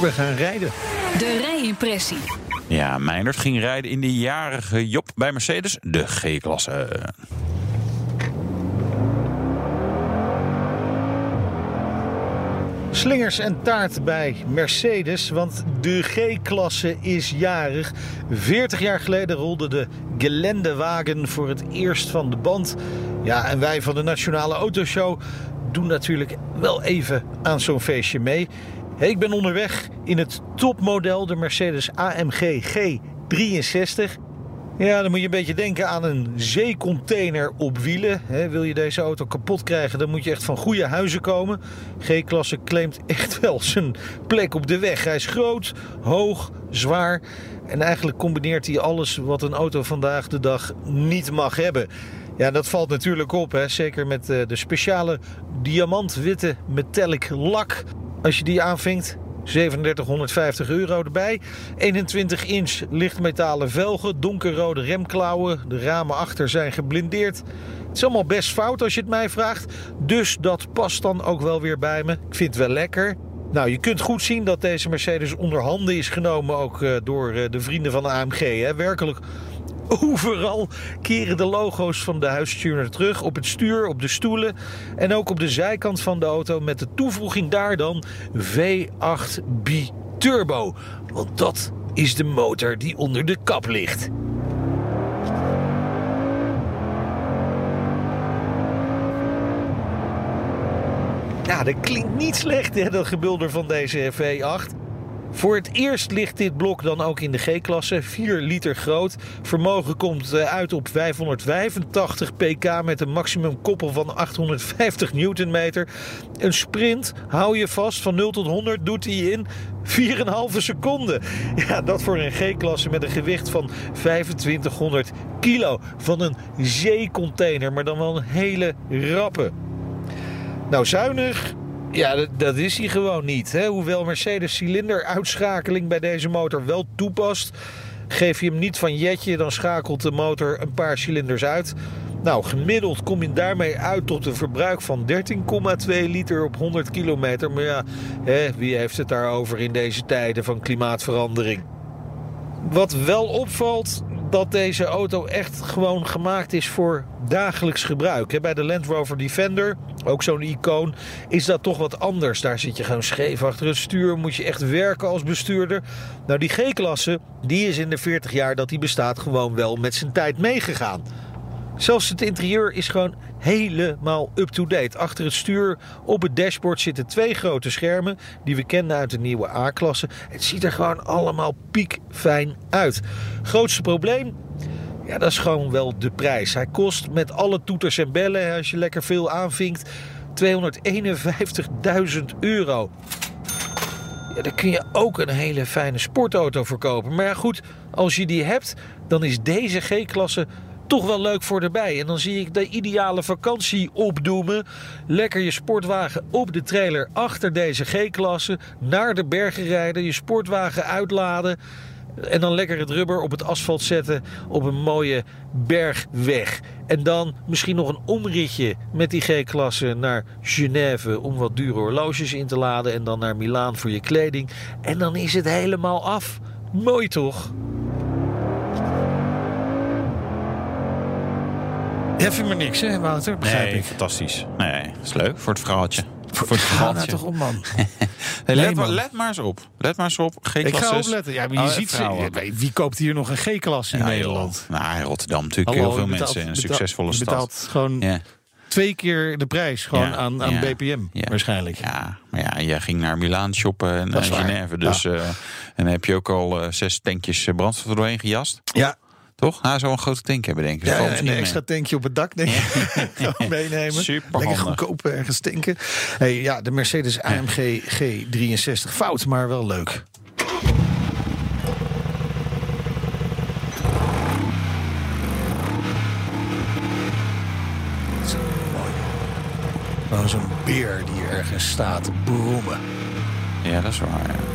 We gaan rijden. De rijimpressie. Ja, Meindert ging rijden in de jarige Job bij Mercedes, de G-klasse. Slingers en taart bij Mercedes, want de G-klasse is jarig. 40 jaar geleden rolde de Geländewagen voor het eerst van de band. Ja, en wij van de Nationale Autoshow doen natuurlijk wel even aan zo'n feestje mee. Ik ben onderweg in het topmodel, de Mercedes AMG G63. Ja, dan moet je een beetje denken aan een zeecontainer op wielen. wil je deze auto kapot krijgen, dan moet je echt van goede huizen komen. G-klasse claimt echt wel zijn plek op de weg. Hij is groot, hoog, zwaar. En eigenlijk combineert hij alles wat een auto vandaag de dag niet mag hebben. Ja, dat valt natuurlijk op, zeker met eh, de speciale diamantwitte metallic lak. Als je die aanvinkt, 3750 euro erbij. 21 inch lichtmetalen velgen, donkerrode remklauwen. De ramen achter zijn geblindeerd. Het is allemaal best fout als je het mij vraagt. Dus dat past dan ook wel weer bij me. Ik vind het wel lekker. Nou, je kunt goed zien dat deze Mercedes onder handen is genomen ook eh, door eh, de vrienden van de AMG. Werkelijk Overal keren de logo's van de huistuner terug. Op het stuur, op de stoelen en ook op de zijkant van de auto. Met de toevoeging daar dan V8 Biturbo. Want dat is de motor die onder de kap ligt. Ja, dat klinkt niet slecht, hè, dat gebulder van deze V8. Voor het eerst ligt dit blok dan ook in de G-klasse, 4 liter groot. Vermogen komt eh, uit op 585 pk met een maximum koppel van 850 newtonmeter. Een sprint, hou je vast, van 0 tot 100 doet hij in 4,5 seconden. Ja, dat voor een G-klasse met een gewicht van 2500 kilo. Van een zeecontainer, maar dan wel een hele rappe. Nou, zuinig, ja, dat, is hij gewoon niet. Hè? Hoewel Mercedes cilinderuitschakeling bij deze motor wel toepast, geef je hem niet van jetje, dan schakelt de motor een paar cilinders uit. Nou, gemiddeld kom je daarmee uit tot een verbruik van 13,2 liter op 100 kilometer. Maar ja, hè, wie heeft het daarover in deze tijden van klimaatverandering? Wat wel opvalt, dat deze auto echt gewoon gemaakt is voor dagelijks gebruik. Bij de Land Rover Defender, ook zo'n icoon, is dat toch wat anders. Daar zit je gewoon scheef achter het stuur, moet je echt werken als bestuurder. Nou, die G-klasse, die is in de 40 jaar dat die bestaat gewoon wel met zijn tijd meegegaan. Zelfs het interieur is gewoon helemaal up-to-date. Achter het stuur op het dashboard zitten twee grote schermen die we kennen uit de nieuwe A-klasse. Het ziet er gewoon allemaal piekfijn uit. Grootste probleem? Ja, dat is gewoon wel de prijs. Hij kost met alle toeters en bellen, als je lekker veel aanvinkt, 251.000 euro. Ja, daar kun je ook een hele fijne sportauto voor kopen. Maar ja, goed, als je die hebt, dan is deze G-klasse toch wel leuk voor erbij. En dan zie ik de ideale vakantie opdoemen. Lekker je sportwagen op de trailer achter deze G-klasse. Naar de bergen rijden, je sportwagen uitladen. En dan lekker het rubber op het asfalt zetten op een mooie bergweg. En dan misschien nog een omritje met die G-klasse naar Genève om wat dure horloges in te laden. En dan naar Milaan voor je kleding. En dan is het helemaal af. Mooi toch? Jij vindt me niks, hè, Wouter? Begrijp nee, ik. fantastisch. Nee, is leuk voor het verhaaltje. Voor het Ga nou toch op, man. hey, let, maar, let maar eens op. Let maar eens op. Ik ga opletten. Ja, maar je oh, ziet ze, wie koopt hier nog een G-klas in Nederland? Nou, Rotterdam natuurlijk heel veel mensen. Een succesvolle stad. Je betaalt gewoon twee keer de prijs gewoon aan, aan BPM waarschijnlijk. Ja, maar ja, jij ging naar Milaan shoppen en naar Genève. Dus, uh, en dan heb je ook al uh, zes tankjes eh, brandstof doorheen gejast. Ja, toch? Nou, zo'n grote tank hebben, denk ik. Ja, en een extra tankje op het dak, denk ik. Meenemen. Super Lekker goedkoop ergens tanken. Hey, ja, de Mercedes AMG G63. Fout, maar wel leuk. Oh, zo'n beer die ergens staat te brommen. Ja, dat is waar. Ja.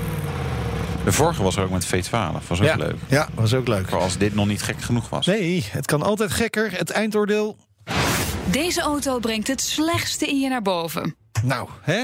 De vorige was er ook met V12. Was ook ja. leuk. Ja, was ook leuk. Voor als dit nog niet gek genoeg was. Nee, het kan altijd gekker. Het eindoordeel, Deze auto brengt het slechtste in je naar boven. nou, hè?